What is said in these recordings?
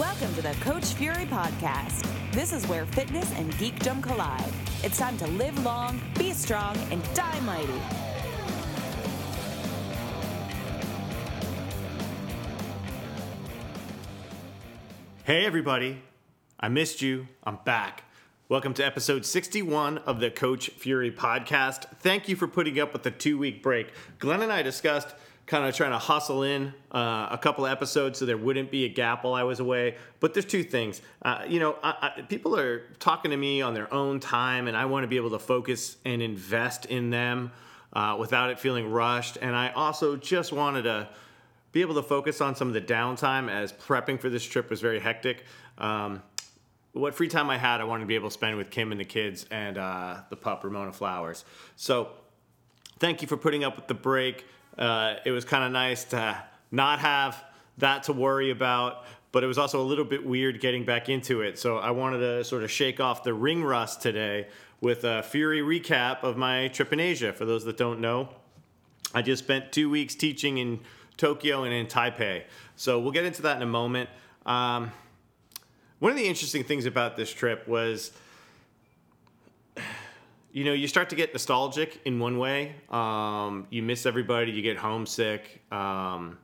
Welcome to the Coach Fury Podcast. This is where fitness and geekdom collide. It's time to live long, be strong, and die mighty. Hey, everybody. I missed you. I'm back. Welcome to episode 61 of the Coach Fury podcast. Thank you for putting up with the two week break. Glenn and I discussed kind of trying to hustle in uh, a couple episodes so there wouldn't be a gap while I was away. But there's two things. Uh, you know, I, I, people are talking to me on their own time, and I want to be able to focus and invest in them uh, without it feeling rushed. And I also just wanted to be able to focus on some of the downtime as prepping for this trip was very hectic. Um, what free time I had, I wanted to be able to spend with Kim and the kids and uh, the pup Ramona Flowers. So, thank you for putting up with the break. Uh, it was kind of nice to not have that to worry about, but it was also a little bit weird getting back into it. So, I wanted to sort of shake off the ring rust today with a Fury recap of my trip in Asia. For those that don't know, I just spent two weeks teaching in Tokyo and in Taipei. So, we'll get into that in a moment. Um, one of the interesting things about this trip was you know you start to get nostalgic in one way. Um, you miss everybody you get homesick um,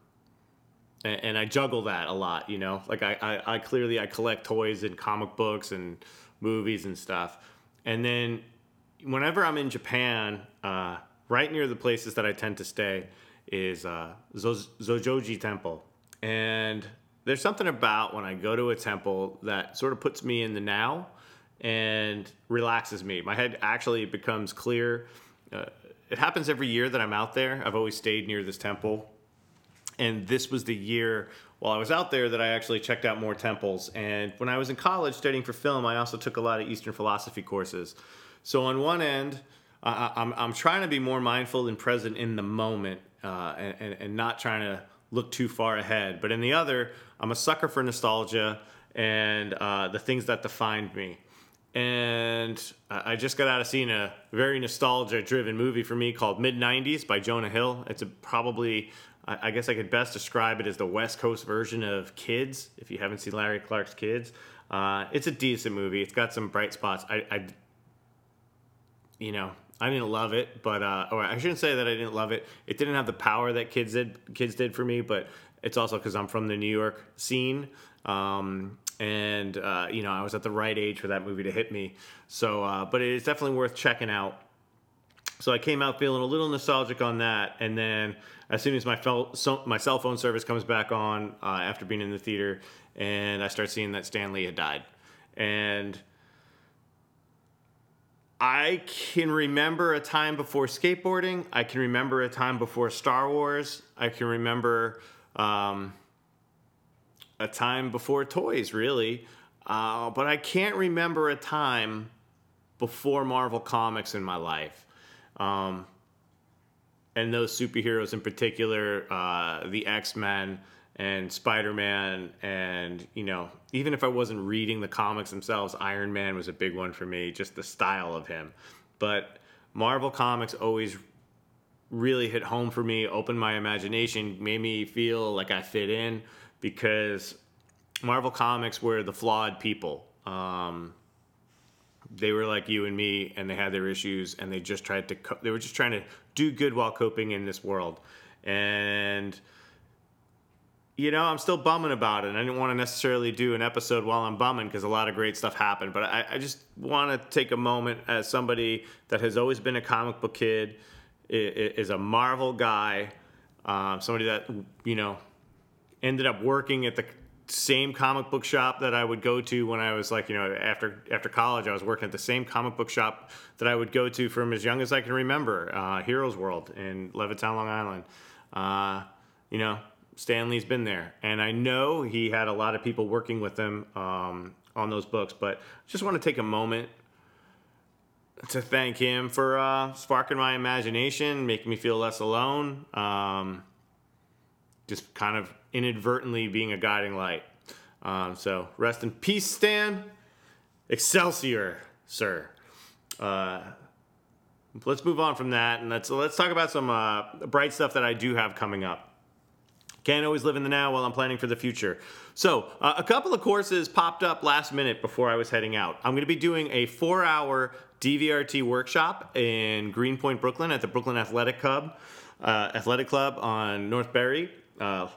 and, and, i juggle that a lot you know? Like I, I, I, clearly i collect toys and comic books and movies and stuff. And then whenever i'm in japan uh, right near the places that i tend to stay is uh, zojoji temple. And there's something about when I go to a temple that sort of puts me in the now and relaxes me. My head actually becomes clear. Uh, it happens every year that I'm out there. I've always stayed near this temple. And this was the year while I was out there that I actually checked out more temples. And when I was in college studying for film, I also took a lot of Eastern philosophy courses. So on one end, I'm, I'm trying to be more mindful and present in the moment uh, and, and, and not trying to look too far ahead. But in the other, I'm a sucker for nostalgia and uh, the things that defined me. And I just got out of seeing a very nostalgia driven movie for me called Mid 90s by Jonah Hill. It's a, probably, I guess I could best describe it as the West Coast version of Kids, if you haven't seen Larry Clark's Kids. Uh, it's a decent movie. It's got some bright spots. I, I you know, I didn't love it, but uh, or I shouldn't say that I didn't love it. It didn't have the power that kids did. Kids did for me, but it's also because I'm from the New York scene, um, and uh, you know I was at the right age for that movie to hit me. So, uh, but it is definitely worth checking out. So I came out feeling a little nostalgic on that, and then as soon as my fel- so my cell phone service comes back on uh, after being in the theater, and I start seeing that Stan Lee had died, and I can remember a time before skateboarding. I can remember a time before Star Wars. I can remember um, a time before toys, really. Uh, but I can't remember a time before Marvel Comics in my life. Um, and those superheroes in particular, uh, the X Men and Spider Man, and you know, even if I wasn't reading the comics themselves, Iron Man was a big one for me, just the style of him. But Marvel Comics always really hit home for me, opened my imagination, made me feel like I fit in because Marvel Comics were the flawed people. Um, they were like you and me, and they had their issues, and they just tried to. Co- they were just trying to do good while coping in this world, and you know, I'm still bumming about it. And I didn't want to necessarily do an episode while I'm bumming because a lot of great stuff happened. But I, I just want to take a moment as somebody that has always been a comic book kid, is a Marvel guy, um, somebody that, you know, ended up working at the same comic book shop that I would go to when I was like, you know, after after college, I was working at the same comic book shop that I would go to from as young as I can remember, uh, Heroes World in Levittown, Long Island. Uh, you know, Stan Lee's been there, and I know he had a lot of people working with him um, on those books. But just want to take a moment to thank him for uh, sparking my imagination, making me feel less alone, um, just kind of inadvertently being a guiding light. Um, so rest in peace, Stan. Excelsior, sir. Uh, let's move on from that, and let's let's talk about some uh, bright stuff that I do have coming up. Can't always live in the now while I'm planning for the future. So, uh, a couple of courses popped up last minute before I was heading out. I'm going to be doing a four hour DVRT workshop in Greenpoint, Brooklyn at the Brooklyn Athletic Club, uh, Athletic Club on North Berry. Uh,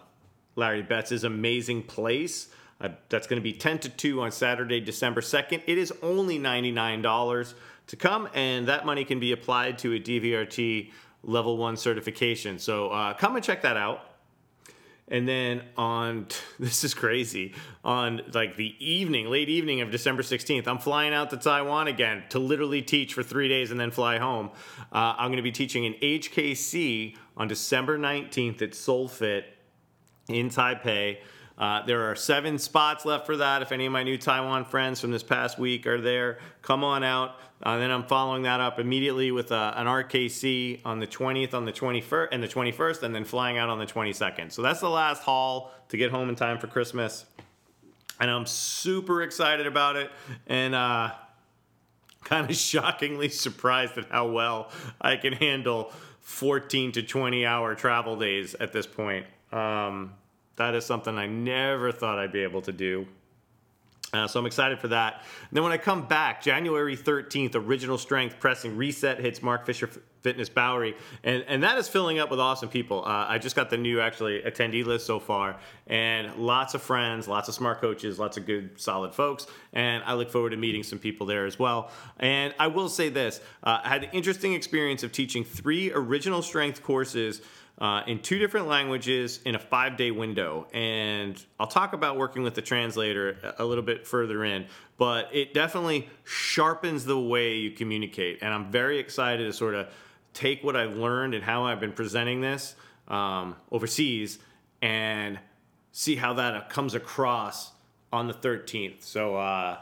Larry Betts' is amazing place. Uh, that's going to be 10 to 2 on Saturday, December 2nd. It is only $99 to come, and that money can be applied to a DVRT level one certification. So uh, come and check that out. And then on this is crazy on like the evening, late evening of December 16th, I'm flying out to Taiwan again to literally teach for three days and then fly home. Uh, I'm going to be teaching in HKC on December 19th at SolFit in Taipei. Uh, there are seven spots left for that. If any of my new Taiwan friends from this past week are there, come on out. Uh, then I'm following that up immediately with uh, an RKC on the 20th, on the 21st, and the 21st, and then flying out on the 22nd. So that's the last haul to get home in time for Christmas. And I'm super excited about it, and uh, kind of shockingly surprised at how well I can handle 14 to 20 hour travel days at this point. Um, that is something I never thought I'd be able to do. Uh, so I'm excited for that. And then when I come back, January 13th, Original Strength Pressing Reset hits Mark Fisher Fitness Bowery, and and that is filling up with awesome people. Uh, I just got the new actually attendee list so far, and lots of friends, lots of smart coaches, lots of good solid folks, and I look forward to meeting some people there as well. And I will say this: uh, I had the interesting experience of teaching three Original Strength courses uh, in two different languages in a five day window. And I'll talk about working with the translator a little bit further in, but it definitely sharpens the way you communicate. And I'm very excited to sort of take what I've learned and how I've been presenting this um, overseas and see how that comes across on the 13th. So, uh,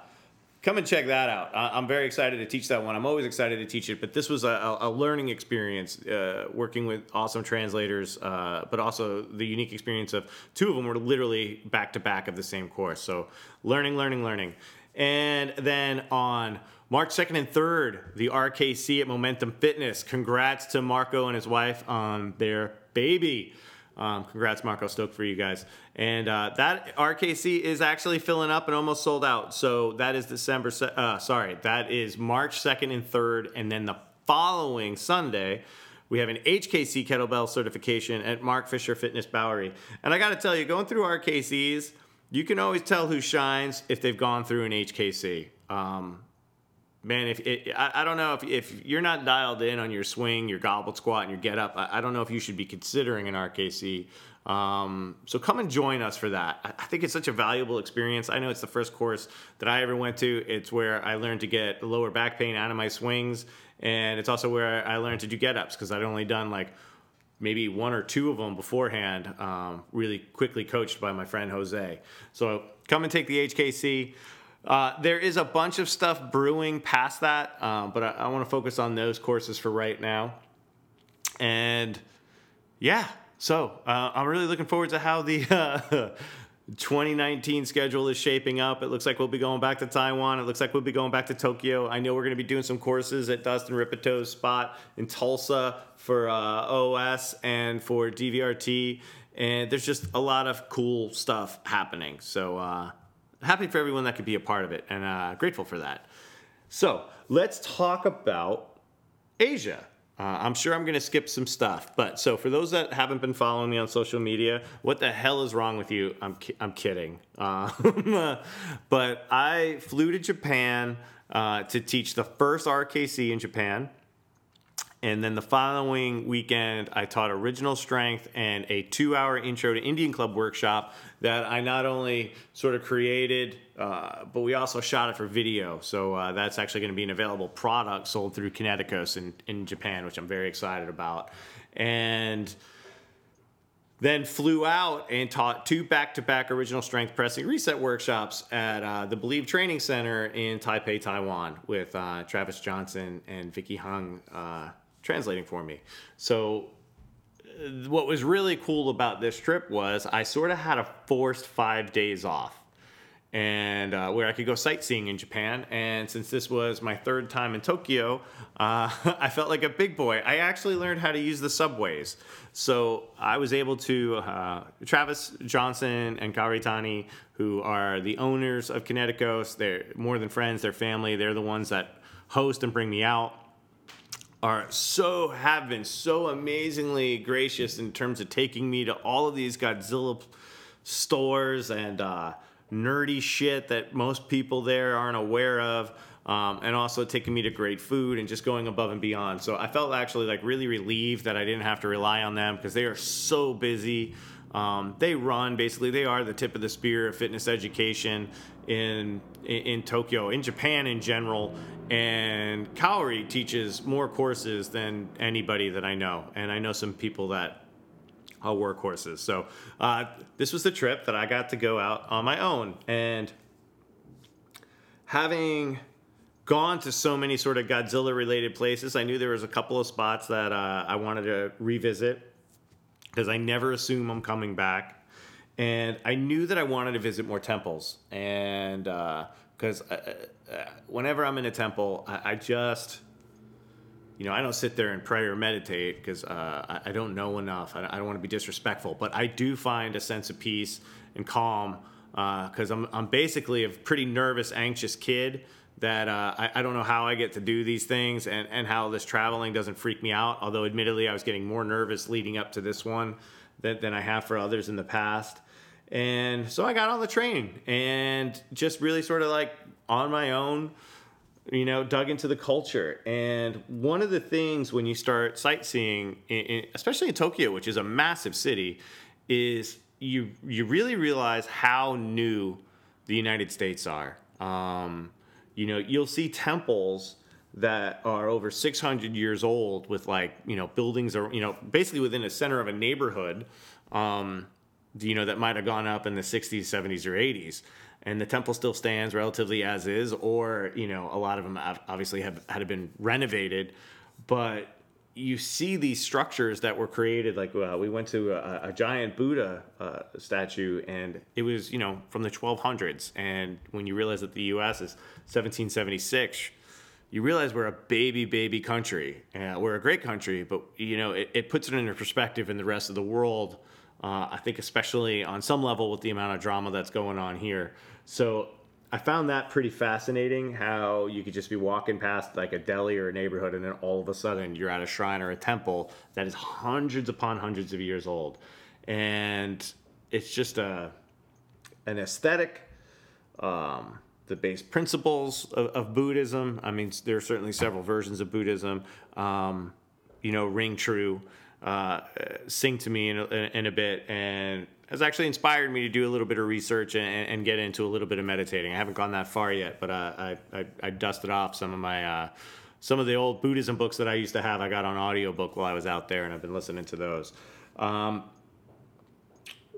come and check that out. I'm very excited to teach that one. I'm always excited to teach it, but this was a, a learning experience uh, working with awesome translators, uh, but also the unique experience of two of them were literally back to back of the same course. So learning, learning, learning. And then on March 2nd and 3rd, the RKC at Momentum Fitness. Congrats to Marco and his wife on their baby. Um, congrats, Marco. Stoked for you guys. And uh, that RKC is actually filling up and almost sold out. So that is December. Uh, sorry, that is March 2nd and 3rd. And then the following Sunday, we have an HKC kettlebell certification at Mark Fisher Fitness Bowery. And I got to tell you, going through RKCs, you can always tell who shines if they've gone through an HKC. Um, man, if it, I, I, don't know if, if you're not dialed in on your swing, your goblet squat, and your get up, I, I don't know if you should be considering an RKC. Um, so come and join us for that. I, I think it's such a valuable experience. I know it's the first course that I ever went to. It's where I learned to get lower back pain out of my swings, and it's also where I learned to do get ups because I'd only done like maybe one or two of them beforehand, um, really quickly coached by my friend Jose. So come and take the HKC. Uh, there is a bunch of stuff brewing past that, um, but I, I want to focus on those courses for right now. And yeah, so uh, I'm really looking forward to how the uh, 2019 schedule is shaping up. It looks like we'll be going back to Taiwan. It looks like we'll be going back to Tokyo. I know we're going to be doing some courses at Dustin Rippetoe's spot in Tulsa for uh, OS and for DVRT. And there's just a lot of cool stuff happening. So, uh, happy for everyone that could be a part of it and uh, grateful for that. So let's talk about Asia. Uh, I'm sure I'm going to skip some stuff, but so for those that haven't been following me on social media, what the hell is wrong with you? I'm ki- I'm kidding. Uh, but I flew to Japan uh, to teach the first RKC in Japan. And then the following weekend, I taught original strength and a two hour intro to Indian Club workshop that I not only sort of created, uh, but we also shot it for video. So uh, that's actually going to be an available product sold through Kineticos in, in Japan, which I'm very excited about. And then flew out and taught two back-to-back original strength pressing reset workshops at uh, the Believe Training Center in Taipei, Taiwan, with uh, Travis Johnson and Vicky Hung uh, translating for me. So what was really cool about this trip was I sort of had a forced five days off. and uh, where I could go sightseeing in Japan. And since this was my third time in Tokyo, uh, I felt like a big boy. I actually learned how to use the subways. So I was able to, uh, Travis Johnson and Kaori Tani, who are the owners of Kineticos, they're more than friends, they're family. They're the ones that host and bring me out are so have been so amazingly gracious in terms of taking me to all of these Godzilla stores and uh, nerdy shit that most people there aren't aware of. Um, and also taking me to great food and just going above and beyond. So I felt actually like really relieved that I didn't have to rely on them because they are so busy. Um, they run basically. They are the tip of the spear of fitness education in, in in Tokyo, in Japan in general. And Kaori teaches more courses than anybody that I know, and I know some people that are workhorses. So uh, this was the trip that I got to go out on my own, and having gone to so many sort of Godzilla related places, I knew there was a couple of spots that uh, I wanted to revisit because I never assume I'm coming back. And I knew that I wanted to visit more temples. And because uh, uh, whenever I'm in a temple, I, I, just, you know, I don't sit there and pray or meditate because uh, I, I, don't know enough. I, I don't want to be disrespectful. But I do find a sense of peace and calm because uh, I'm, I'm basically a pretty nervous, anxious kid that uh, I, I, don't know how I get to do these things and, and how this traveling doesn't freak me out. Although, admittedly, I was getting more nervous leading up to this one than, than I have for others in the past. And so I got on the train and just really sort of like on my own, you know, dug into the culture. And one of the things when you start sightseeing, in, in, especially in Tokyo, which is a massive city, is you you really realize how new the United States are. Um, you know, you'll see temples that are over 600 years old with like, you know, buildings are, you know, basically within the center of a neighborhood, um, you know, that might have gone up in the 60s, 70s, or 80s. And the temple still stands relatively as is, or, you know, a lot of them obviously have had been renovated. But you see these structures that were created like uh, we went to a, a giant buddha uh, statue and it was you know from the 1200s and when you realize that the us is 1776 you realize we're a baby baby country uh, we're a great country but you know it, it, puts it into perspective in the rest of the world uh, i think especially on some level with the amount of drama that's going on here so I found that pretty fascinating how you could just be walking past like a deli or a neighborhood and then all of a sudden you're at a shrine or a temple that is hundreds upon hundreds of years old. And it's just a an aesthetic, um, the base principles of, of, Buddhism. I mean, there are certainly several versions of Buddhism. Um, you know, ring true, uh, sing to me in a, in a bit, and has actually inspired me to do a little bit of research and, and, get into a little bit of meditating. I haven't gone that far yet, but uh, I, I, I, dusted off some of my uh, some of the old Buddhism books that I used to have. I got on audiobook while I was out there, and I've been listening to those. Um,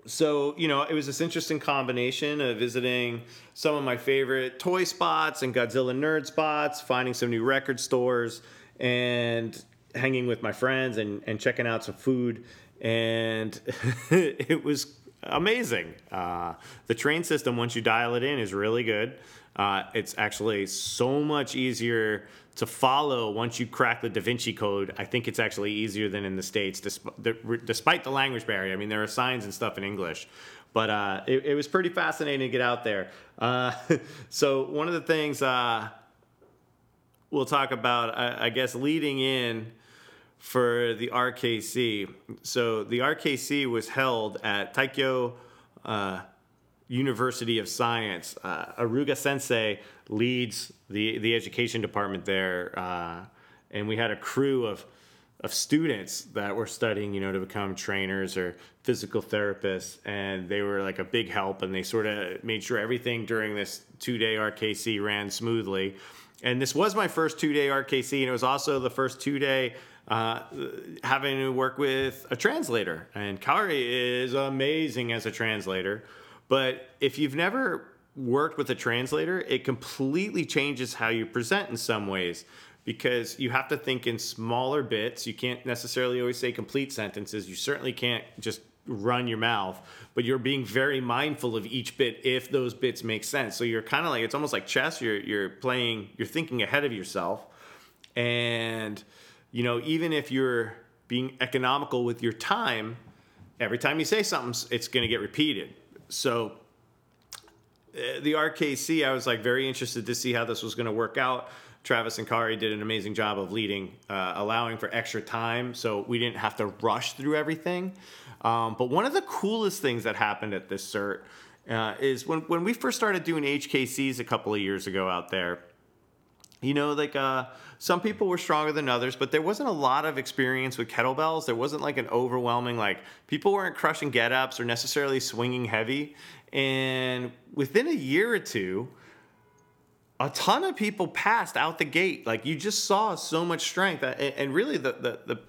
so you know, it was this interesting combination of visiting some of my favorite toy spots and Godzilla nerd spots, finding some new record stores, and hanging with my friends and, and checking out some food and it was amazing. Uh, the train system, once you dial it in, is really good. Uh, it's actually so much easier to follow once you crack the Da Vinci Code. I think it's actually easier than in the States, despite, despite the language barrier. I mean, there are signs and stuff in English. But uh, it, it, was pretty fascinating to get out there. Uh, so, one of the things uh, we'll talk about, I, I guess, leading in for the RKC. So the RKC was held at Teikyo uh, University of Science. Uh, Aruga Sensei leads the the education department there, uh, and we had a crew of of students that were studying, you know, to become trainers or physical therapists, and they were like a big help, and they sort of made sure everything during this two day RKC ran smoothly. And this was my first two day RKC, and it was also the first two day uh, having to work with a translator. And Kaori is amazing as a translator. But if you've never worked with a translator, it completely changes how you present in some ways because you have to think in smaller bits. You can't necessarily always say complete sentences. You certainly can't just run your mouth, but you're being very mindful of each bit if those bits make sense. So you're kind of like it's almost like chess. You're you're playing, you're thinking ahead of yourself, and you know even if you're being economical with your time, every time you say something, it's going to get repeated. So uh, the RKC, I was like very interested to see how this was going to work out. Travis and Kaori did an amazing job of leading, uh, allowing for extra time, so we didn't have to rush through everything. Um, but one of the coolest things that happened at this cert uh, is when when we first started doing HKCs a couple of years ago out there. You know, like uh, some people were stronger than others, but there wasn't a lot of experience with kettlebells. There wasn't like an overwhelming like people weren't crushing get ups or necessarily swinging heavy. And within a year or two, a ton of people passed out the gate. Like you just saw so much strength, and really the the the,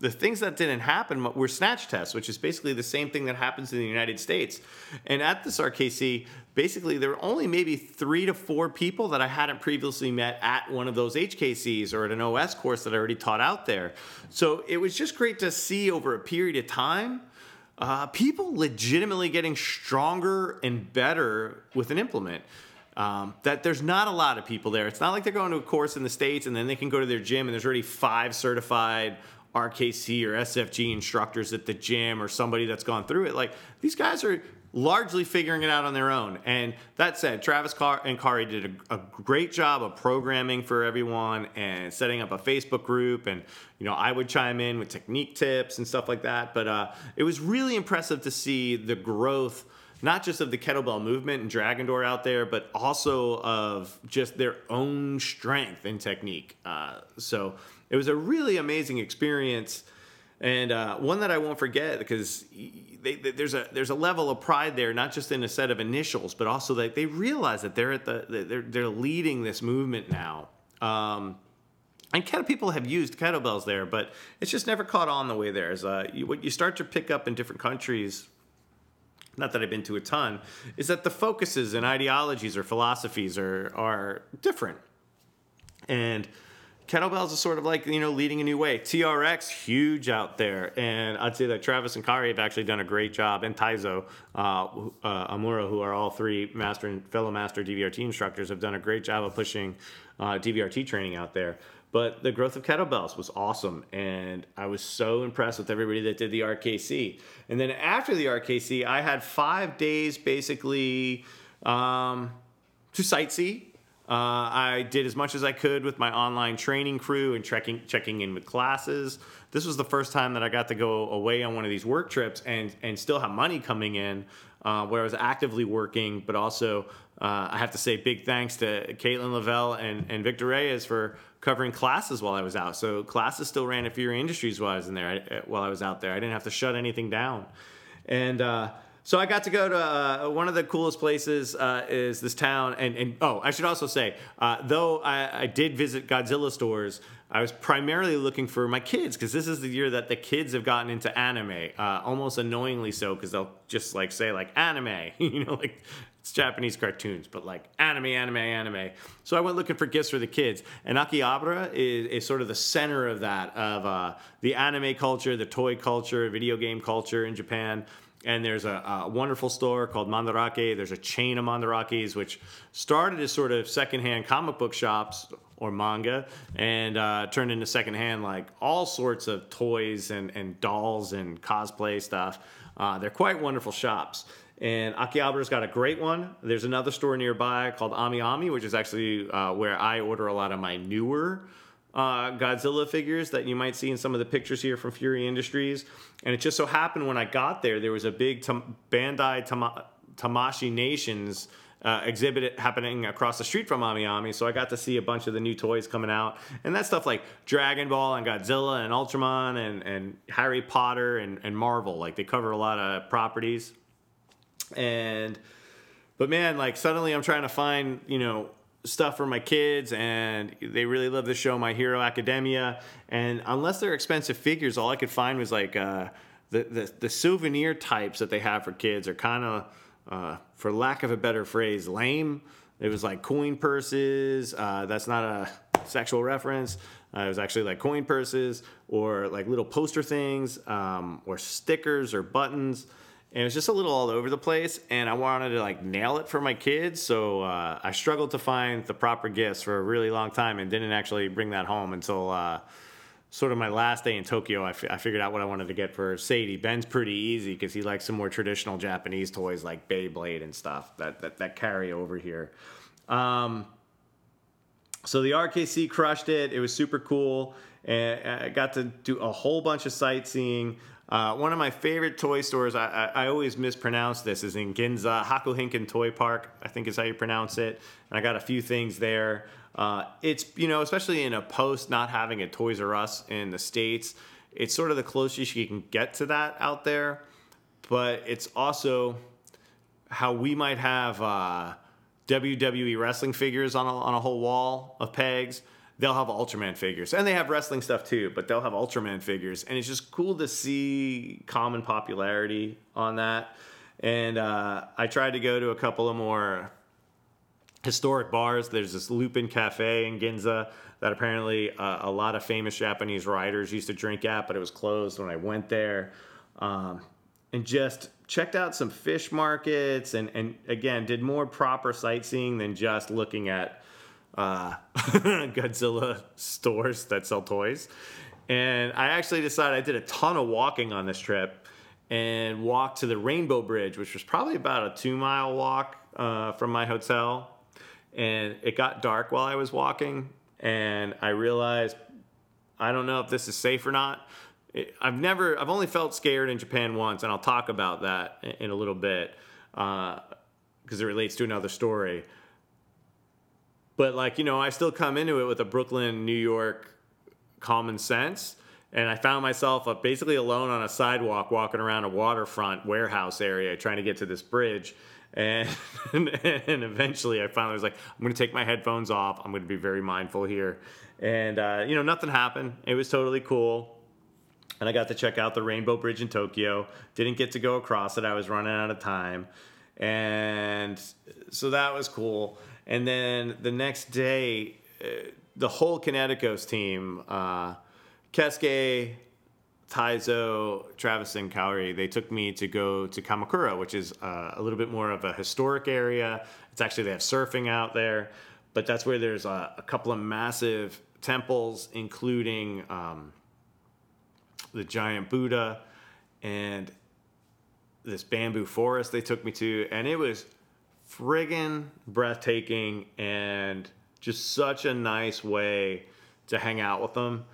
the things that didn't happen were snatch tests, which is basically the same thing that happens in the United States. And at this RKC, basically there were only maybe three to four people that I hadn't previously met at one of those HKCs or at an OS course that I already taught out there. So it was just great to see over a period of time. Uh, people legitimately getting stronger and better with an implement. Um, that there's not a lot of people there. It's not like they're going to a course in the States and then they can go to their gym and there's already five certified RKC or SFG instructors at the gym or somebody that's gone through it. Like these guys are largely figuring it out on their own. And that said, Travis Car- and Kaori did a, a, great job of programming for everyone and setting up a Facebook group. And, you know, I would chime in with technique tips and stuff like that. But uh, it was really impressive to see the growth not just of the kettlebell movement and dragon door out there, but also of just their own strength and technique. Uh, so it was a really amazing experience, and uh, one that I won't forget because they, they, there's a there's a level of pride there, not just in a set of initials, but also that they realize that they're at the they're they're leading this movement now. Um, and kettle people have used kettlebells there, but it's just never caught on the way there is. Uh, you, what you start to pick up in different countries not that I've been to a ton, is that the focuses and ideologies or philosophies are are different. And kettlebells is sort of like you know leading a new way. TRX huge out there, and I'd say that Travis and Kari have actually done a great job, and Taizo uh, uh, Amura, who are all three master and fellow master DVRT instructors, have done a great job of pushing uh, DVRT training out there. But the growth of kettlebells was awesome, and I was so impressed with everybody that did the RKC. And then after the RKC, I had five days basically um, to sightsee. Uh, I did as much as I could with my online training crew and checking checking in with classes. This was the first time that I got to go away on one of these work trips and and still have money coming in, uh, where I was actively working, but also uh, I have to say big thanks to Caitlin Lavelle and, and Victor Reyes for covering classes while I was out. So classes still ran at Fury Industries while I was in there. I, while I was out there, I didn't have to shut anything down, and uh, so I got to go to uh, one of the coolest places uh, is this town. And, and oh, I should also say, uh, though I, I, did visit Godzilla stores, I was primarily looking for my kids because this is the year that the kids have gotten into anime, uh, almost annoyingly so because they'll just like say like anime, you know, like it's Japanese cartoons, but like anime, anime, anime. So I went looking for gifts for the kids, and Akihabara is, is sort of the center of that of uh, the anime culture, the toy culture, video game culture in Japan. And there's a, a, wonderful store called Mandarake. There's a chain of Mandarakes, which started as sort of secondhand comic book shops or manga and uh, turned into secondhand, like all sorts of toys and, and dolls and cosplay stuff. Uh, they're quite wonderful shops. And Akihabara's got a great one. There's another store nearby called Ami Ami, which is actually uh, where I order a lot of my newer uh, Godzilla figures that you might see in some of the pictures here from Fury Industries. And it just so happened when I got there, there was a big Tam- Bandai Tam- Tamashii Nations uh, exhibit happening across the street from Ami Ami, so I got to see a bunch of the new toys coming out, and that stuff like Dragon Ball and Godzilla and Ultraman and, and Harry Potter and, and Marvel. Like they cover a lot of properties, and but man, like suddenly I'm trying to find you know stuff for my kids and they really love the show my hero academia. And unless they're expensive figures all i could find was like uh, the, the, the souvenir types that they have for kids are kind of uh, for lack of a better phrase lame. It was like coin purses uh, that's not a sexual reference. Uh, it was actually like coin purses or like little poster things um, or stickers or buttons. And it was just a little all over the place. And I wanted to like nail it for my kids. So uh, I struggled to find the proper gifts for a really long time and didn't actually bring that home until uh, sort of my last day in Tokyo. I, f- I figured out what I wanted to get for Sadie. Ben's pretty easy because he likes some more traditional Japanese toys like Beyblade and stuff that, that, that carry over here. Um, so the RKC crushed it. It was super cool. And I got to do a whole bunch of sightseeing. Uh, one of my favorite toy stores, I, I, I, always mispronounce this, is in Ginza, Hakuhinken Toy Park, I think is how you pronounce it. And I got a few things there. Uh, it's, you know, especially in a post not having a Toys R Us in the States, it's sort of the closest you can get to that out there. But it's also how we might have. Uh, WWE wrestling figures on a, on a whole wall of pegs. They'll have Ultraman figures, and they have wrestling stuff too. But they'll have Ultraman figures, and it's just cool to see common popularity on that. And uh, I tried to go to a couple of more historic bars. There's this Lupin Cafe in Ginza that apparently uh, a lot of famous Japanese writers used to drink at, but it was closed when I went there. Um, and just checked out some fish markets and, and again did more proper sightseeing than just looking at uh, Godzilla stores that sell toys. And I actually decided I did a ton of walking on this trip and walked to the Rainbow Bridge, which was probably about a two mile walk uh, from my hotel. And it got dark while I was walking, and I realized I don't know if this is safe or not, I've never, I've only felt scared in Japan once, and I'll talk about that in a little bit because uh, it relates to another story. But like you know, I still come into it with a Brooklyn, New York common sense, and I found myself uh, basically alone on a sidewalk, walking around a waterfront warehouse area, trying to get to this bridge. And, and eventually I finally was like, I'm going to take my headphones off. I'm going to be very mindful here. And, uh, you know, nothing happened. It was totally cool and I got to check out the Rainbow Bridge in Tokyo. Didn't get to go across it, I was running out of time. And so that was cool. And then the next day, uh, the whole Kineticos team, uh, Keisuke, Taizo, Travis, and Kaori, they took me to go to Kamakura, which is uh, a little bit more of a historic area. It's actually, they have surfing out there, but that's where there's a, a couple of massive temples, including um, the giant Buddha and this bamboo forest they took me to, and it was friggin' breathtaking and just such a nice way to hang out with them.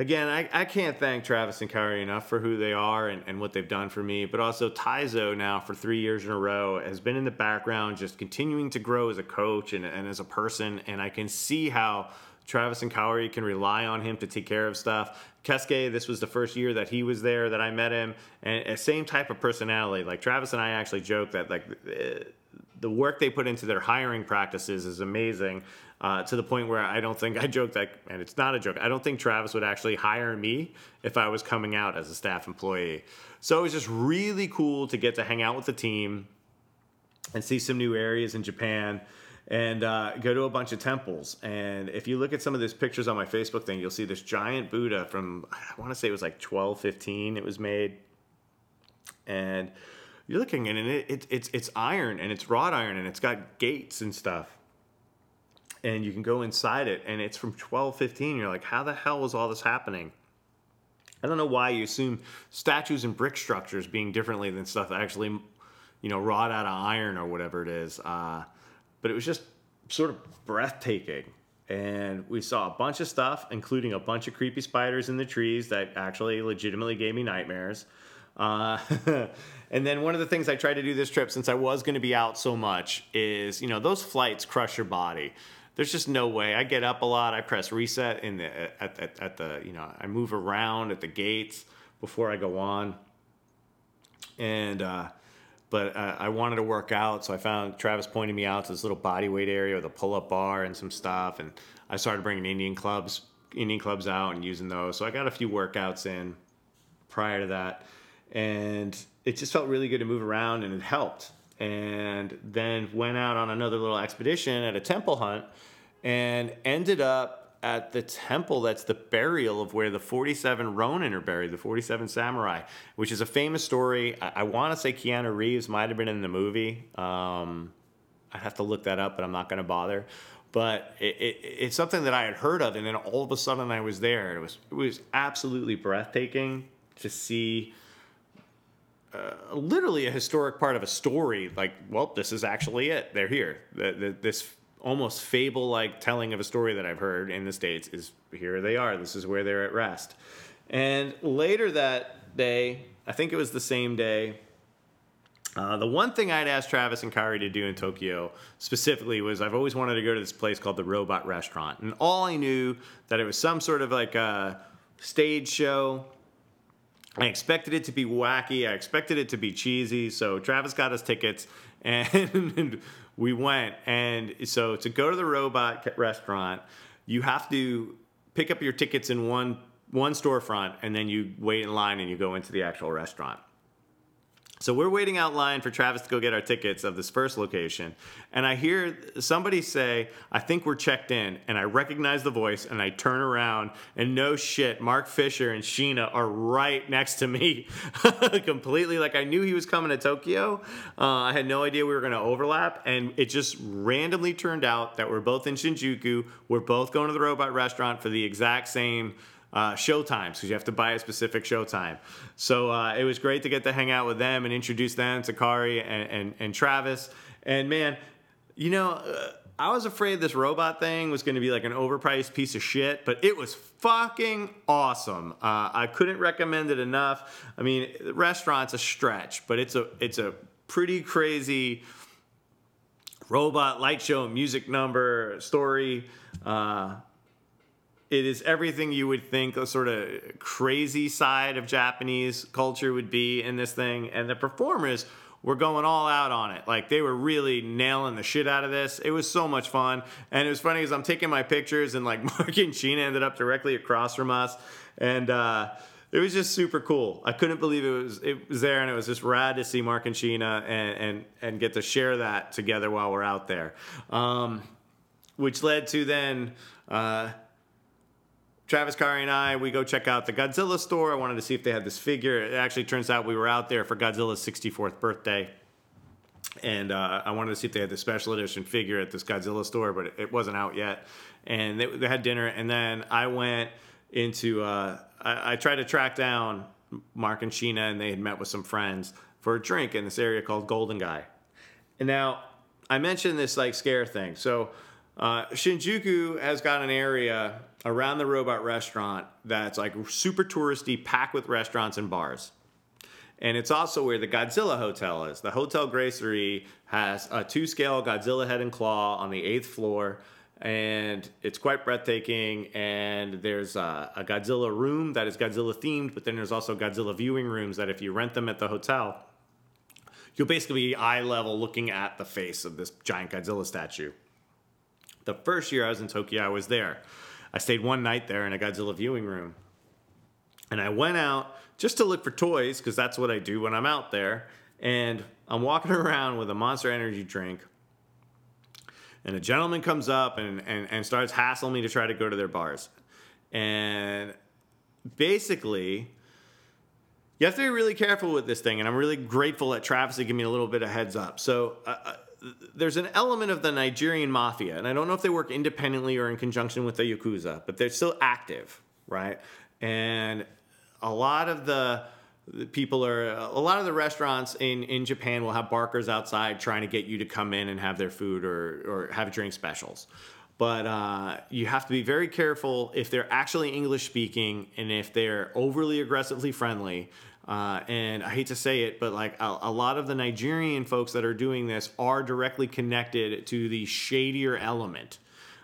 Again, I, I can't thank Travis and Kaori enough for who they are and, and what they've done for me, but also Taizo now for three years in a row has been in the background, just continuing to grow as a coach and, and as a person, and I can see how Travis and Kaori can rely on him to take care of stuff. Keisuke, this was the first year that he was there that I met him, and same type of personality. Like Travis and I actually joke that like the work they put into their hiring practices is amazing. Uh, to the point where I don't think I joke that, and it's not a joke. I don't think Travis would actually hire me if I was coming out as a staff employee. So it was just really cool to get to hang out with the team and see some new areas in Japan and uh, go to a bunch of temples. And if you look at some of these pictures on my Facebook thing, you'll see this giant Buddha from, I want to say it was like 1215 it was made. And you're looking at it, and it, it, it's, it's iron and it's wrought iron and it's got gates and stuff. And you can go inside it, and it's from 1215. You're like, how the hell was all this happening? I don't know why you assume statues and brick structures being differently than stuff actually, you know, wrought out of iron or whatever it is. Uh, but it was just sort of breathtaking. And we saw a bunch of stuff, including a bunch of creepy spiders in the trees that actually legitimately gave me nightmares. Uh, and then one of the things I tried to do this trip, since I was going to be out so much, is you know those flights crush your body. There's just no way. I get up a lot. I press reset in the at, at, at the you know I move around at the gates before I go on, and uh, but uh, I wanted to work out, so I found Travis pointing me out to this little body weight area with a pull up bar and some stuff, and I started bringing Indian clubs, Indian clubs out and using those. So I got a few workouts in prior to that, and it just felt really good to move around, and it helped. And then went out on another little expedition at a temple hunt, and ended up at the temple that's the burial of where the 47 Ronin are buried, the 47 samurai, which is a famous story. I, I want to say Keanu Reeves might have been in the movie. Um, I'd have to look that up, but I'm not going to bother. But it, it, it's something that I had heard of, and then all of a sudden I was there. It was it was absolutely breathtaking to see. Uh, literally a historic part of a story. Like, well, this is actually it. They're here. The, the, this almost fable like telling of a story that I've heard in the States is here they are. This is where they're at rest. And later that day, I think it was the same day, uh, the one thing I'd asked Travis and Kaori to do in Tokyo specifically was I've always wanted to go to this place called the Robot Restaurant. And all I knew that it was some sort of like a stage show. I expected it to be wacky. I expected it to be cheesy. So Travis got us tickets and we went. And so to go to the robot restaurant, you have to pick up your tickets in one one storefront and then you wait in line and you go into the actual restaurant. So we're waiting out line for Travis to go get our tickets of this first location. And I hear somebody say, I think we're checked in. And I recognize the voice and I turn around and no shit, Mark Fisher and Sheena are right next to me. Completely like I knew he was coming to Tokyo. Uh, I had no idea we were going to overlap. And it just randomly turned out that we're both in Shinjuku. We're both going to the robot restaurant for the exact same uh, show times because you have to buy a specific show time. So uh, it was great to get to hang out with them and introduce them to Kaori and, and, and Travis. And man, you know, uh, I was afraid this robot thing was going to be like an overpriced piece of shit, but it was fucking awesome. Uh, I couldn't recommend it enough. I mean, the restaurant's a stretch, but it's a it's a pretty crazy robot light show music number story. Uh, it is everything you would think a sort of crazy side of Japanese culture would be in this thing. And the performers were going all out on it. Like they were really nailing the shit out of this. It was so much fun. And it was funny because I'm taking my pictures and like Mark and Sheena ended up directly across from us. And, uh, it was just super cool. I couldn't believe it was it was there, and it was just rad to see Mark and Sheena and and, and get to share that together while we're out there. Um, which led to then uh, Travis Kaori and I, we go check out the Godzilla store. I wanted to see if they had this figure. It actually turns out we were out there for Godzilla's 64th birthday. And uh, I wanted to see if they had the special edition figure at this Godzilla store, but it wasn't out yet. And they, they had dinner. And then I went into, uh, I, I, tried to track down Mark and Sheena, and they had met with some friends for a drink in this area called Golden Gai. And now I mentioned this like scare thing. So uh, Shinjuku has got an area around the robot restaurant that's like super touristy, packed with restaurants and bars. And it's also where the Godzilla Hotel is. The Hotel Gracery has a two scale Godzilla head and claw on the eighth floor. And it's quite breathtaking. And there's a, a Godzilla room that is Godzilla themed, but then there's also Godzilla viewing rooms that if you rent them at the hotel, you'll basically be eye level looking at the face of this giant Godzilla statue. The first year I was in Tokyo, I was there. I stayed one night there in a Godzilla viewing room. And I went out just to look for toys because that's what I do when I'm out there. And I'm walking around with a monster energy drink. And a gentleman comes up and, and, and starts hassling me to try to go to their bars. And basically, you have to be really careful with this thing. And I'm really grateful that Travis had given me a little bit of heads up. So, uh, uh there's an element of the Nigerian mafia, and I don't know if they work independently or in conjunction with the Yakuza, but they're still active, right? And a lot of the, people are, a lot of the restaurants in, in Japan will have barkers outside trying to get you to come in and have their food or, or have drink specials. But uh, you have to be very careful if they're actually English speaking and if they're overly aggressively friendly uh, and I hate to say it, but like a, a, lot of the Nigerian folks that are doing this are directly connected to the shadier element.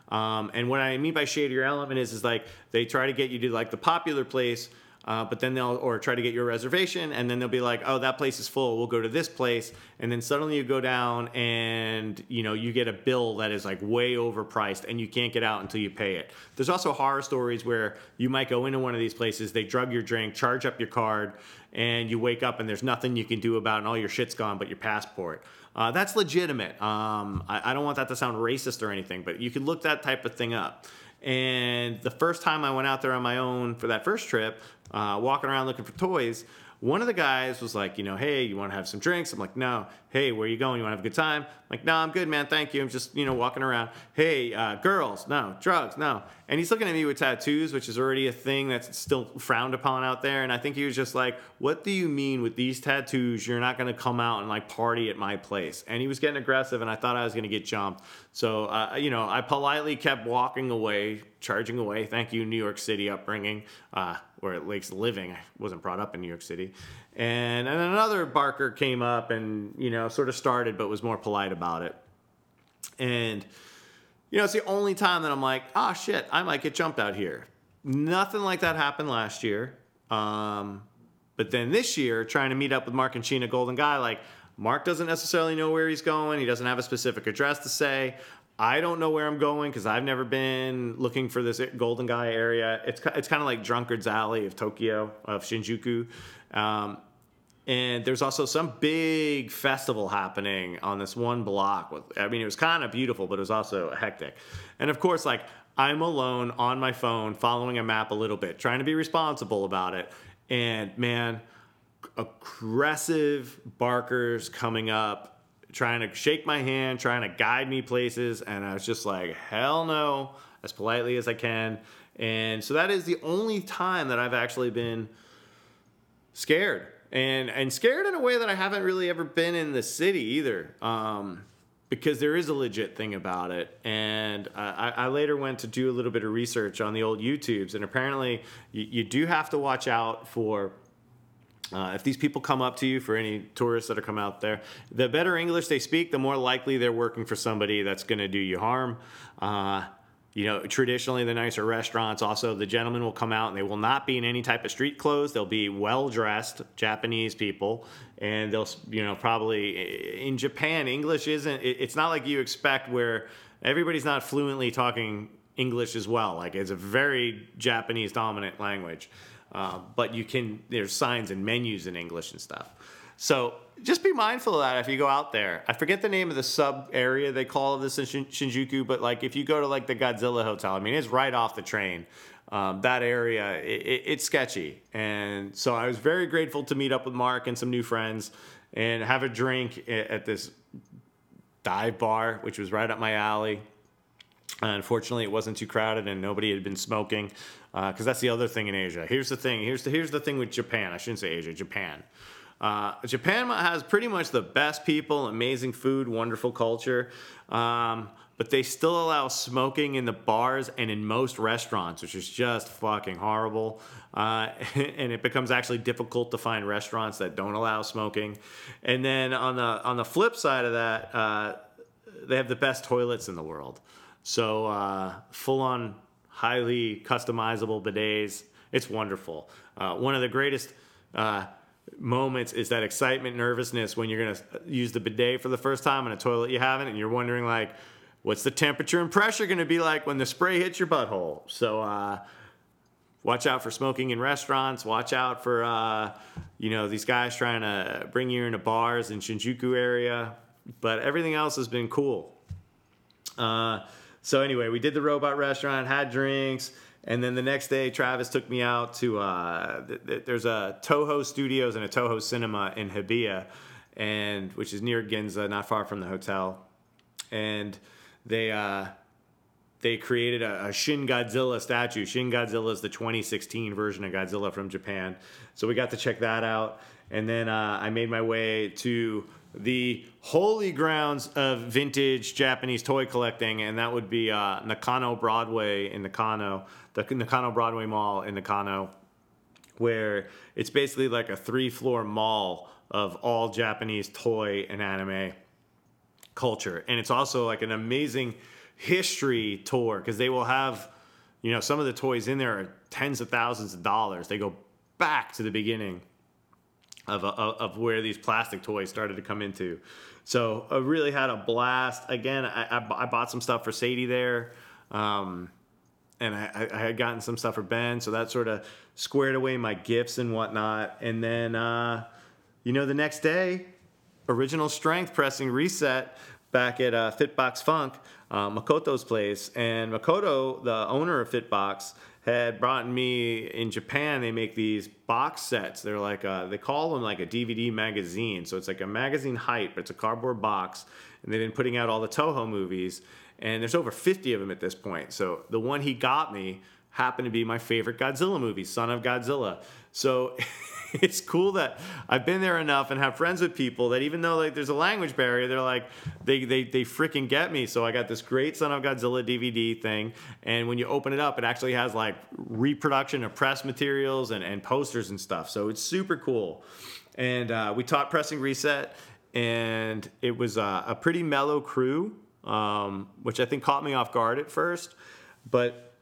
Um, and what I mean by shadier element is, is like they try to get you to like the popular place uh, but then they'll or try to get your reservation, and then they'll be like, "Oh, that place is full. We'll go to this place." And then suddenly you go down, and you know you get a bill that is like way overpriced, and you can't get out until you pay it. There's also horror stories where you might go into one of these places, they drug your drink, charge up your card, and you wake up and there's nothing you can do about it, and all your shit's gone but your passport. Uh, that's legitimate. Um, I, I don't want that to sound racist or anything, but you can look that type of thing up. And the first time I went out there on my own for that first trip, uh, walking around looking for toys, one of the guys was like, you know, hey, you want to have some drinks? I'm like, no. Hey, where you going? You want to have a good time? I'm like, no, I'm good, man. Thank you. I'm just, you know, walking around. Hey, uh, girls, no. Drugs, no. And he's looking at me with tattoos, which is already a thing that's still frowned upon out there. And I think he was just like, what do you mean with these tattoos? You're not going to come out and like party at my place. And he was getting aggressive, and I thought I was going to get jumped. So, uh, you know, I politely kept walking away, charging away. Thank you, New York City upbringing. Uh, where at least living. I wasn't brought up in New York City. And, and another barker came up and, you know, sort of started, but was more polite about it. And, you know, it's the only time that I'm like, ah, oh, shit, I might get jumped out here. Nothing like that happened last year. Um, but then this year, trying to meet up with Mark and Sheena Golden Gai, like, Mark doesn't necessarily know where he's going. He doesn't have a specific address to say. I don't know where I'm going because I've never been looking for this Golden Gai area. It's it's kind of like Drunkard's Alley of Tokyo, of Shinjuku. Um, and there's also some big festival happening on this one block. With, I mean, it was kind of beautiful, but it was also hectic. And of course, like I'm alone on my phone, following a map a little bit, trying to be responsible about it. And man, aggressive barkers coming up trying to shake my hand, trying to guide me places, and I was just like, hell no, as politely as I can. And so that is the only time that I've actually been scared. And and scared in a way that I haven't really ever been in the city either. Um, because there is a legit thing about it. And I, I, later went to do a little bit of research on the old YouTubes, and apparently you, you do have to watch out for uh, if these people come up to you for any tourists that are come out there, the better English they speak, the more likely they're working for somebody that's going to do you harm. Uh, you know, traditionally, the nicer restaurants also, the gentlemen will come out and they will not be in any type of street clothes. They'll be well dressed Japanese people, and they'll, you know, probably in Japan, English isn't, it's not like you expect where everybody's not fluently talking English as well. Like it's a very Japanese dominant language. Uh, but you can there's signs and menus in English and stuff. So just be mindful of that if you go out there. I forget the name of the sub area they call this in Shinjuku, but like if you go to like the Godzilla Hotel, I mean it's right off the train. Um, that area it, it, it's sketchy, and so I was very grateful to meet up with Mark and some new friends and have a drink at this dive bar, which was right up my alley. Unfortunately, it wasn't too crowded and nobody had been smoking because uh, that's the other thing in Asia. Here's the thing. Here's the here's the thing with Japan. I shouldn't say Asia. Japan. Uh, Japan has pretty much the best people, amazing food, wonderful culture, um, but they still allow smoking in the bars and in most restaurants, which is just fucking horrible. Uh, and it becomes actually difficult to find restaurants that don't allow smoking. And then on the on the flip side of that, uh, they have the best toilets in the world. So uh, full on highly customizable bidets. It's wonderful. Uh, one of the greatest uh, moments is that excitement, nervousness when you're going to use the bidet for the first time in a toilet you haven't, and you're wondering like, what's the temperature and pressure going to be like when the spray hits your butthole? So. Uh, watch out for smoking in restaurants. Watch out for uh, you know these guys trying to bring you into bars in Shinjuku area. But everything else has been cool. Uh, so anyway, we did the robot restaurant, had drinks, and then the next day, Travis took me out to uh, th- th- there's a Toho Studios and a Toho Cinema in Hibiya, and which is near Ginza, not far from the hotel, and they. Uh, they created a, a, Shin Godzilla statue. Shin Godzilla is the 2016 version of Godzilla from Japan. So we got to check that out. And then uh, I made my way to the holy grounds of vintage Japanese toy collecting, and that would be uh, Nakano Broadway in Nakano, the Nakano Broadway Mall in Nakano, where it's basically like a three floor mall of all Japanese toy and anime culture. And it's also like an amazing history tour because they will have, you know, some of the toys in there are tens of thousands of dollars. They go back to the beginning of, of, of where these plastic toys started to come into. So I really had a blast. Again, I, I, I bought some stuff for Sadie there. Um, and I, I, had gotten some stuff for Ben, so that sort of squared away my gifts and whatnot. And then, uh, you know, the next day, original strength pressing reset back at uh, Fitbox Funk. uh, Makoto's place, and Makoto, the owner of Fitbox, had brought me in Japan. They make these box sets. They're like a, they call them like a DVD magazine. So it's like a magazine height, but it's a cardboard box. And they've been putting out all the Toho movies, and there's over 50 of them at this point. So the one he got me happened to be my favorite Godzilla movie, Son of Godzilla. So it's cool that I've been there enough and have friends with people that even though like there's a language barrier, they're like they they they freaking get me. So I got this great Son of Godzilla DVD thing, and when you open it up, it actually has like reproduction of press materials and, and posters and stuff. So it's super cool. And uh, we taught pressing reset, and it was a, a pretty mellow crew, um, which I think caught me off guard at first, but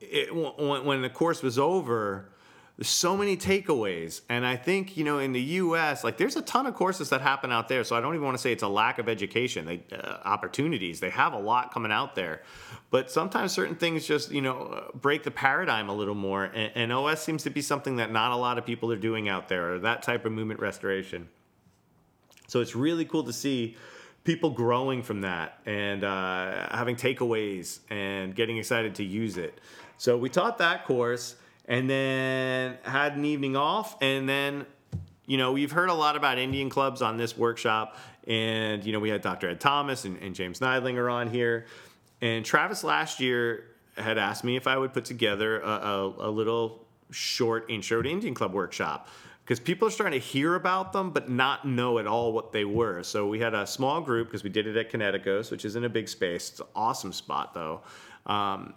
it, when, when the course was over, there's so many takeaways. And I think, you know, in the US, like there's a ton of courses that happen out there. So I don't even want to say it's a lack of education, they, uh, opportunities. They have a lot coming out there. But sometimes certain things just, you know, break the paradigm a little more. And, and OS seems to be something that not a lot of people are doing out there, or that type of movement restoration. So it's really cool to see people growing from that and uh, having takeaways and getting excited to use it. So we taught that course and then had an evening off. And then you know we've heard a lot about indian clubs on this workshop. And you know we had dr ed thomas and, and james neidlinger on here. And travis last year had asked me if i would put together a, a, a little short intro to indian club workshop. Because people are starting to hear about them but not know at all what they were. So we had a small group because we did it at Kineticos, which isn't a big space. It's an awesome spot though. Um,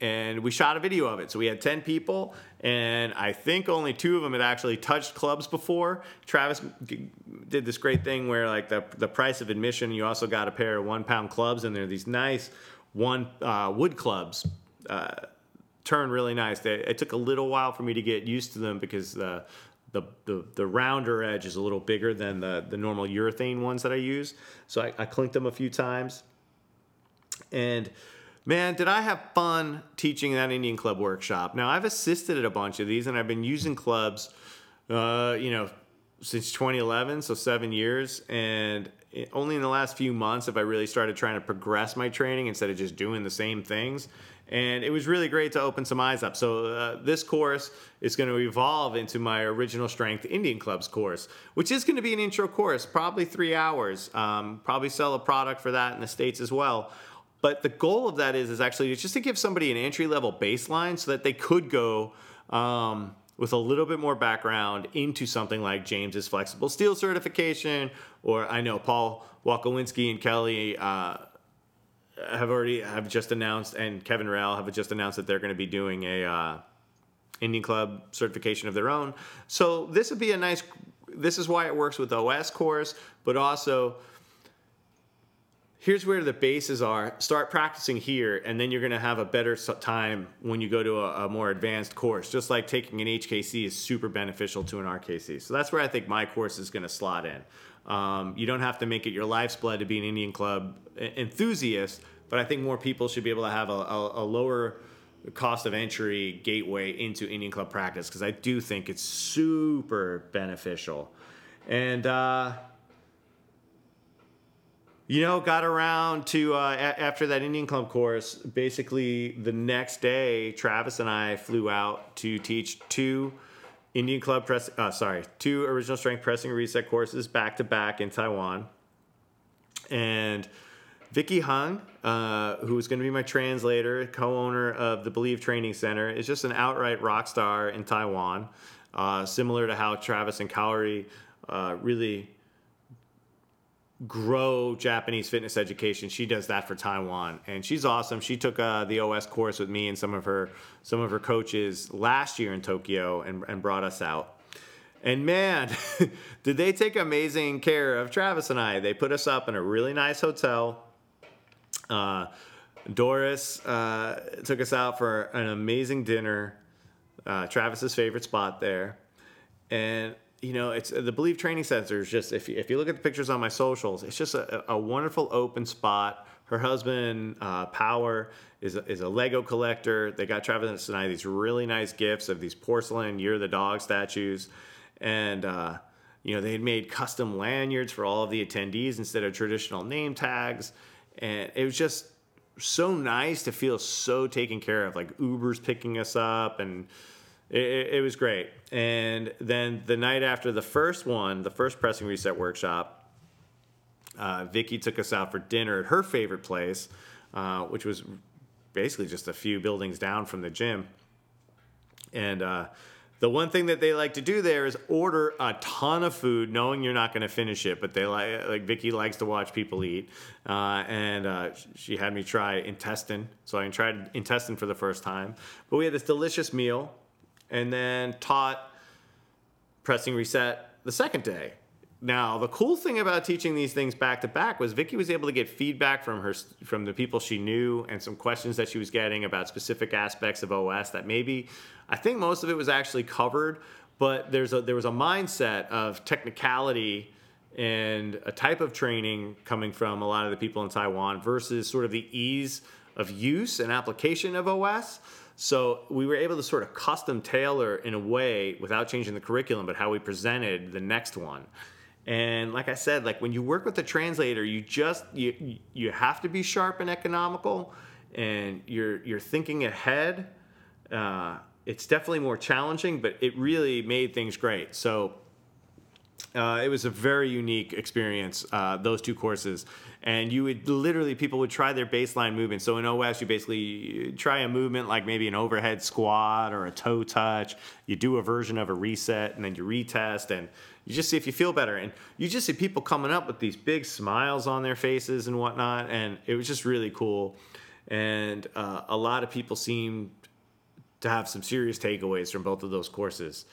and we shot a video of it. So we had 10 people, and I think only two of them had actually touched clubs before. Travis did this great thing where, like, the, the price of admission, you also got a pair of one pound clubs, and they're these nice one uh, wood clubs. Uh, turn really nice. They, it took a little while for me to get used to them because the the, the, the rounder edge is a little bigger than the, the normal urethane ones that I use. So I, I clinked them a few times. And Man, did I have fun teaching that Indian Club workshop. Now, I've assisted at a bunch of these and I've been using clubs, uh, you know, since 2011, so seven years. And only in the last few months have I really started trying to progress my training instead of just doing the same things. And it was really great to open some eyes up. So, uh, this course is going to evolve into my original strength Indian Clubs course, which is going to be an intro course, probably three hours. Um, probably sell a product for that in the States as well. But the goal of that is is actually just to give somebody an entry level baseline so that they could go um, with a little bit more background into something like James's flexible steel certification, or I know Paul Walkowinski and Kelly. Uh, have already have just announced, and Kevin Rail have just announced that they're going to be doing a uh, Indian Club certification of their own. So this would be a nice. This is why it works with OS course, but also here's where the bases are. Start practicing here, and then you're going to have a better time when you go to a, a, more advanced course. Just like taking an HKC is super beneficial to an RKC. So that's where I think my course is going to slot in. Um, you don't have to make it your life's blood to be an Indian club enthusiast, but I think more people should be able to have a, a, a lower cost of entry gateway into Indian club practice because I do think it's super beneficial. And uh, you know, got around to uh, a- after that Indian Club course. Basically, the next day, Travis and I flew out to teach two Indian Club press. Uh, sorry, two original strength pressing reset courses back to back in Taiwan. And Vicky Hung, uh, who is going to be my translator, co-owner of the Believe Training Center, is just an outright rock star in Taiwan. Uh, similar to how Travis and Kaori uh, really grow Japanese fitness education. She does that for Taiwan, and she's awesome. She took uh, the OS course with me and some of her some of her coaches last year in Tokyo, and, and brought us out. And man, did they take amazing care of Travis and I? They put us up in a really nice hotel. Uh, Doris uh, took us out for an amazing dinner. Uh, Travis's favorite spot there, and you know, it's the Believe Training Center is just if you, if you look at the pictures on my socials, it's just a, a wonderful open spot. Her husband uh, Power is a, is a Lego collector. They got Travis and I these really nice gifts of these porcelain Year the Dog statues, and uh, you know they had made custom lanyards for all of the attendees instead of traditional name tags. and it was just so nice to feel so taken care of. Like Uber's picking us up, and it, it was great. And then the night after the first one, the first pressing reset workshop, uh, Vicky took us out for dinner at her favorite place, uh, which was basically just a few buildings down from the gym. And uh, the one thing that they like to do there is order a ton of food, knowing you're not going to finish it. But they like, like Vicky likes to watch people eat, uh, and uh, she had me try intestine. So I tried intestine for the first time. But we had this delicious meal, and then taught pressing reset the second day. Now, the cool thing about teaching these things back to back was Vicky was able to get feedback from her from the people she knew and some questions that she was getting about specific aspects of OS that maybe I think most of it was actually covered, but there's a there was a mindset of technicality and a type of training coming from a lot of the people in Taiwan versus sort of the ease of use and application of OS. So we were able to sort of custom tailor in a way without changing the curriculum, but how we presented the next one. And like I said, like when you work with a translator, you just you you have to be sharp and economical, and you're you're thinking ahead. Uh, it's definitely more challenging, but it really made things great. So uh, it was a very unique experience. Uh, those two courses, and you would literally people would try their baseline movement. So in OS, you basically try a movement like maybe an overhead squat or a toe touch. You do a version of a reset, and then you retest and you just see if you feel better. And you just see people coming up with these big smiles on their faces and whatnot. And it was just really cool. And uh, a lot of people seemed to have some serious takeaways from both of those courses.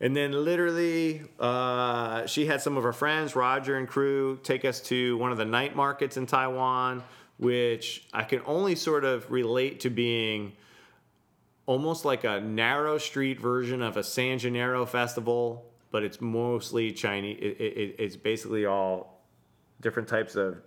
And then literally, uh, she had some of her friends, Roger and crew, take us to one of the night markets in Taiwan, which I can only sort of relate to being almost like a narrow street version of a San Gennaro festival but it's mostly Chinese. It, it, it's basically all different types of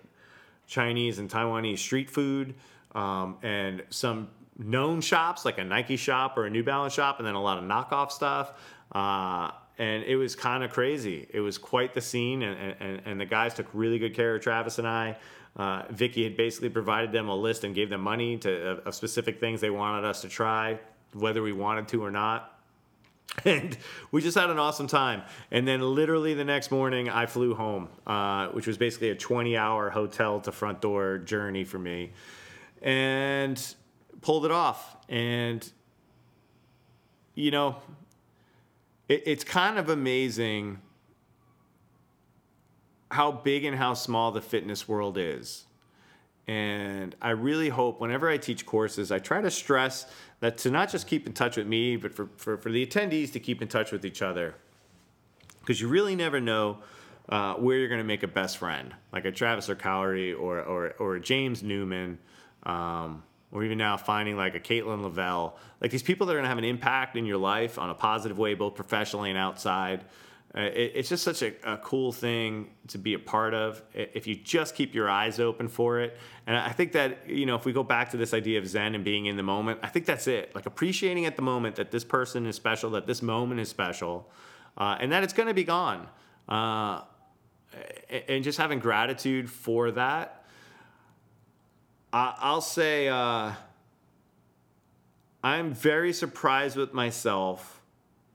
Chinese and Taiwanese street food, um, and some known shops like a Nike shop or a New Balance shop, and then a lot of knockoff stuff. Uh, and it was kind of crazy. It was quite the scene, and, and, and the guys took really good care of Travis and I. Uh, Vicky had basically provided them a list and gave them money to of, of specific things they wanted us to try, whether we wanted to or not. and we just had an awesome time. And then literally the next morning, I flew home, uh, which was basically a 20 hour hotel to front door journey for me, and pulled it off. And, you know, it, it's kind of amazing how big and how small the fitness world is. And I really hope whenever I teach courses, I try to stress that to not just keep in touch with me, but for, for, for the attendees to keep in touch with each other. Because you really never know uh, where you're going to make a best friend, like a Travis or Kaori or, or, or a James Newman, um, or even now finding like a Caitlin Lavelle. Like these people that are going to have an impact in your life on a positive way, both professionally and outside. Uh, it, it's just such a, a, cool thing to be a part of if you just keep your eyes open for it. And I think that, you know, if we go back to this idea of Zen and being in the moment, I think that's it. Like appreciating at the moment that this person is special, that this moment is special, uh, and that it's going to be gone. Uh, and just having gratitude for that. I'll say uh, I'm very surprised with myself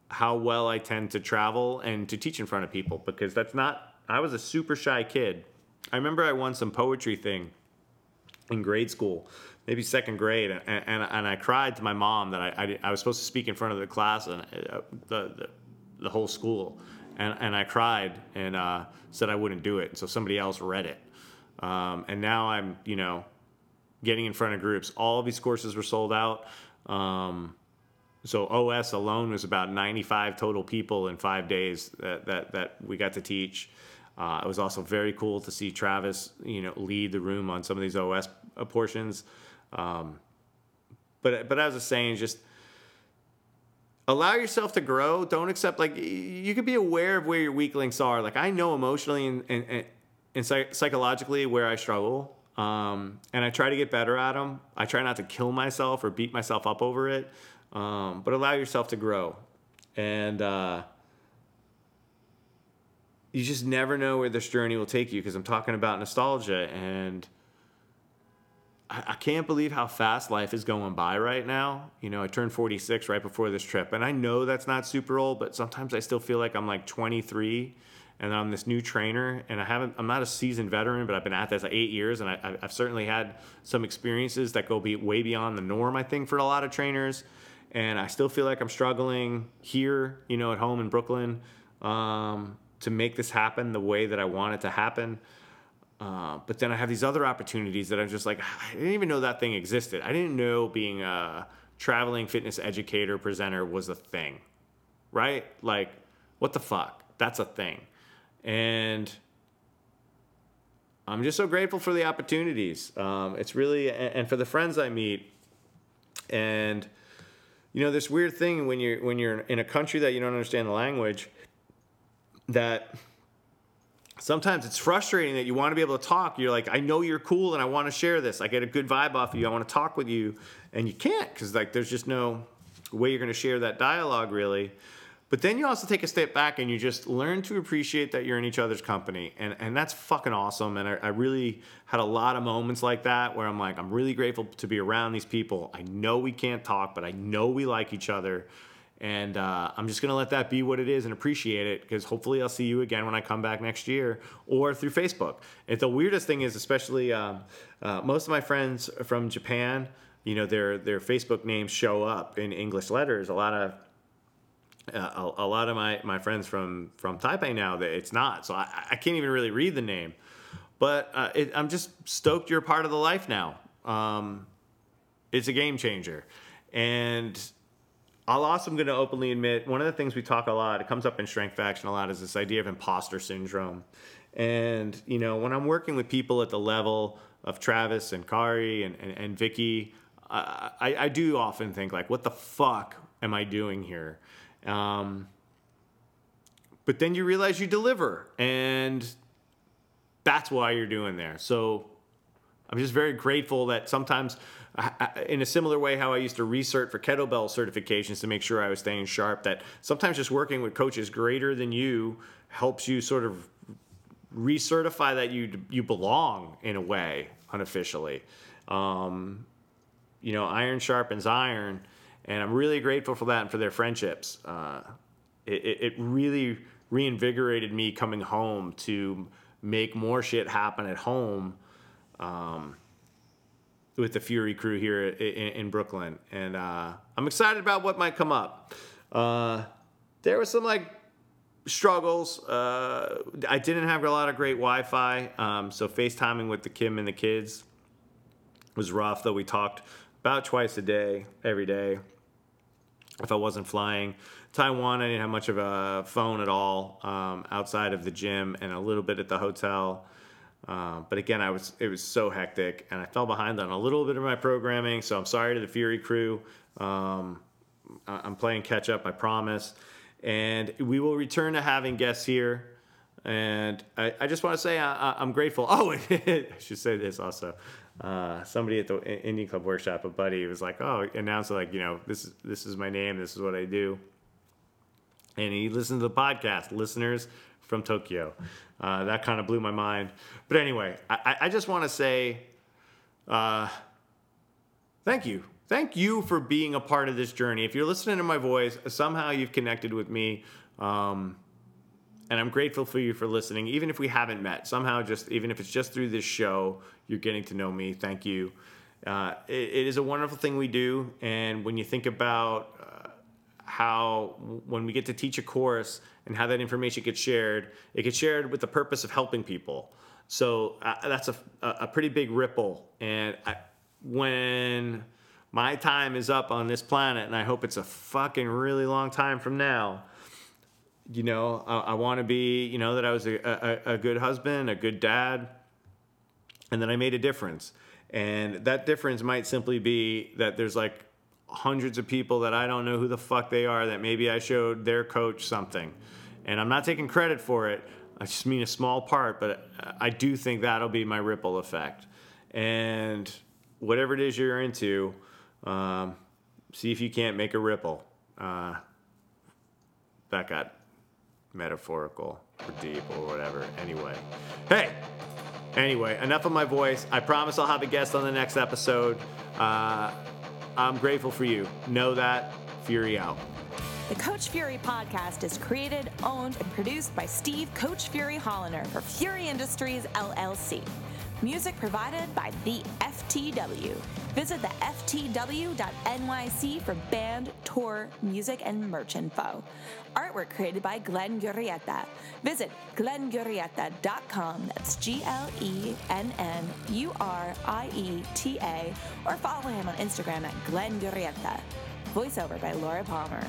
how well I tend to travel and to teach in front of people because that's not, I was a super shy kid. I remember I won some poetry thing in grade school, maybe second grade, and, and, and I cried to my mom that I, I, I, was supposed to speak in front of the class and uh, the, the, the, whole school. And, and I cried and uh, said I wouldn't do it. And so somebody else read it. Um, and now I'm, you know, getting in front of groups. All of these courses were sold out. Um, so OS alone was about 95 total people in five days that, that, that we got to teach. Uh, it was also very cool to see Travis, you know, lead the room on some of these OS portions. Um, but but as I was saying, just allow yourself to grow. Don't accept like you can be aware of where your weak links are. Like I know emotionally and and, and psychologically where I struggle, um, and I try to get better at them. I try not to kill myself or beat myself up over it um, but allow yourself to grow. And uh, you just never know where this journey will take you because I'm talking about nostalgia and I, I can't believe how fast life is going by right now. You know, I turned 46 right before this trip, and I know that's not super old, but sometimes I still feel like I'm like 23 and I'm this new trainer, and I haven't. I'm not a seasoned veteran, but I've been at this eight years, and I, have certainly had some experiences that go be way beyond the norm. I think for a lot of trainers, and I still feel like I'm struggling here, you know, at home in Brooklyn, um, to make this happen the way that I want it to happen. Uh, but then I have these other opportunities that I'm just like, I didn't even know that thing existed. I didn't know being a traveling fitness educator presenter was a thing, right? Like, what the fuck? That's a thing. And I'm just so grateful for the opportunities. Um, it's really, and for the friends I meet. And, you know, this weird thing when you're, when you're in a country that you don't understand the language, that sometimes it's frustrating that you want to be able to talk. You're like, I know you're cool and I want to share this. I get a good vibe off of you. I want to talk with you. And you can't because like there's just no way you're going to share that dialogue really. But then you also take a step back and you just learn to appreciate that you're in each other's company. And, and that's fucking awesome. And I, I really had a lot of moments like that where I'm like, I'm really grateful to be around these people. I know we can't talk, but I know we like each other. And uh, I'm just going to let that be what it is and appreciate it because hopefully I'll see you again when I come back next year or through Facebook. And the weirdest thing is, especially um, uh, most of my friends from Japan, you know, their, their Facebook names show up in English letters. A lot of a, a, lot of my, my friends from, from Taipei now that it's not. So I, I can't even really read the name. But uh, it, I'm just stoked you're part of the life now. Um, it's a game changer. And I'll also going to openly admit one of the things we talk a lot, it comes up in Strength Faction a lot, is this idea of imposter syndrome. And, you know, when I'm working with people at the level of Travis and Kaori and, and, and Vicky, I, I do often think, like, what the fuck am I doing here? Um, but then you realize you deliver, and that's why you're doing there. So I'm just very grateful that sometimes in a similar way how I used to research for kettlebell certifications to make sure I was staying sharp that sometimes just working with coaches greater than you helps you sort of recertify that you you belong in a way unofficially um, you know iron sharpens iron and I'm really grateful for that and for their friendships uh, it, it really reinvigorated me coming home to make more shit happen at home um, with the Fury crew here in, in Brooklyn, and uh, I'm excited about what might come up. Uh, there was some like struggles. Uh, I didn't have a lot of great Wi-Fi, um, so FaceTiming with the Kim and the kids was rough. Though we talked about twice a day, every day. If I wasn't flying Taiwan, I didn't have much of a phone at all um, outside of the gym and a little bit at the hotel. Uh, but again, I was it was so hectic, and I fell behind on a little bit of my programming. So I'm sorry to the Fury crew. Um, I'm playing catch up, I promise. And we will return to having guests here. And I, I just want to say I, am grateful. Oh, I should say this also. Uh, somebody at the Indian Club workshop, a buddy, was like, "Oh," announced like, you know, this is this is my name, this is what I do. And he listened to the podcast. Listeners, from Tokyo. Uh, that kind of blew my mind. But anyway, I, I just want to say uh, thank you. Thank you for being a part of this journey. If you're listening to my voice, somehow you've connected with me. Um, and I'm grateful for you for listening, even if we haven't met. Somehow, just even if it's just through this show, you're getting to know me. Thank you. Uh, it, it is a wonderful thing we do, and when you think about uh, how when we get to teach a course and how that information gets shared, it gets shared with the purpose of helping people. So uh, that's a, a pretty big ripple. And I, when my time is up on this planet, and I hope it's a fucking really long time from now, you know, I, I want to be, you know, that I was a, a, a good husband, a good dad, and that I made a difference. And that difference might simply be that there's like hundreds of people that I don't know who the fuck they are that maybe I showed their coach something and I'm not taking credit for it. I just mean a small part, but I do think that'll be my ripple effect. And whatever it is you're into, um, see if you can't make a ripple. Uh, that got metaphorical or deep or whatever. Anyway, hey, Anyway, enough of my voice. I promise I'll have a guest on the next episode. Uh, I'm grateful for you. Know that. Fury out. The Coach Fury podcast is created, owned, and produced by Steve Coach Fury Holiner for Fury Industries LLC. Music provided by the FTW. Visit the FTW.nyc for band, tour, music, and merch info. Artwork created by Glenn Urieta. Visit glennurieta.com. That's G L E N N U R I E T A. Or follow him on Instagram at Glenn Urieta. Voiceover by Laura Palmer.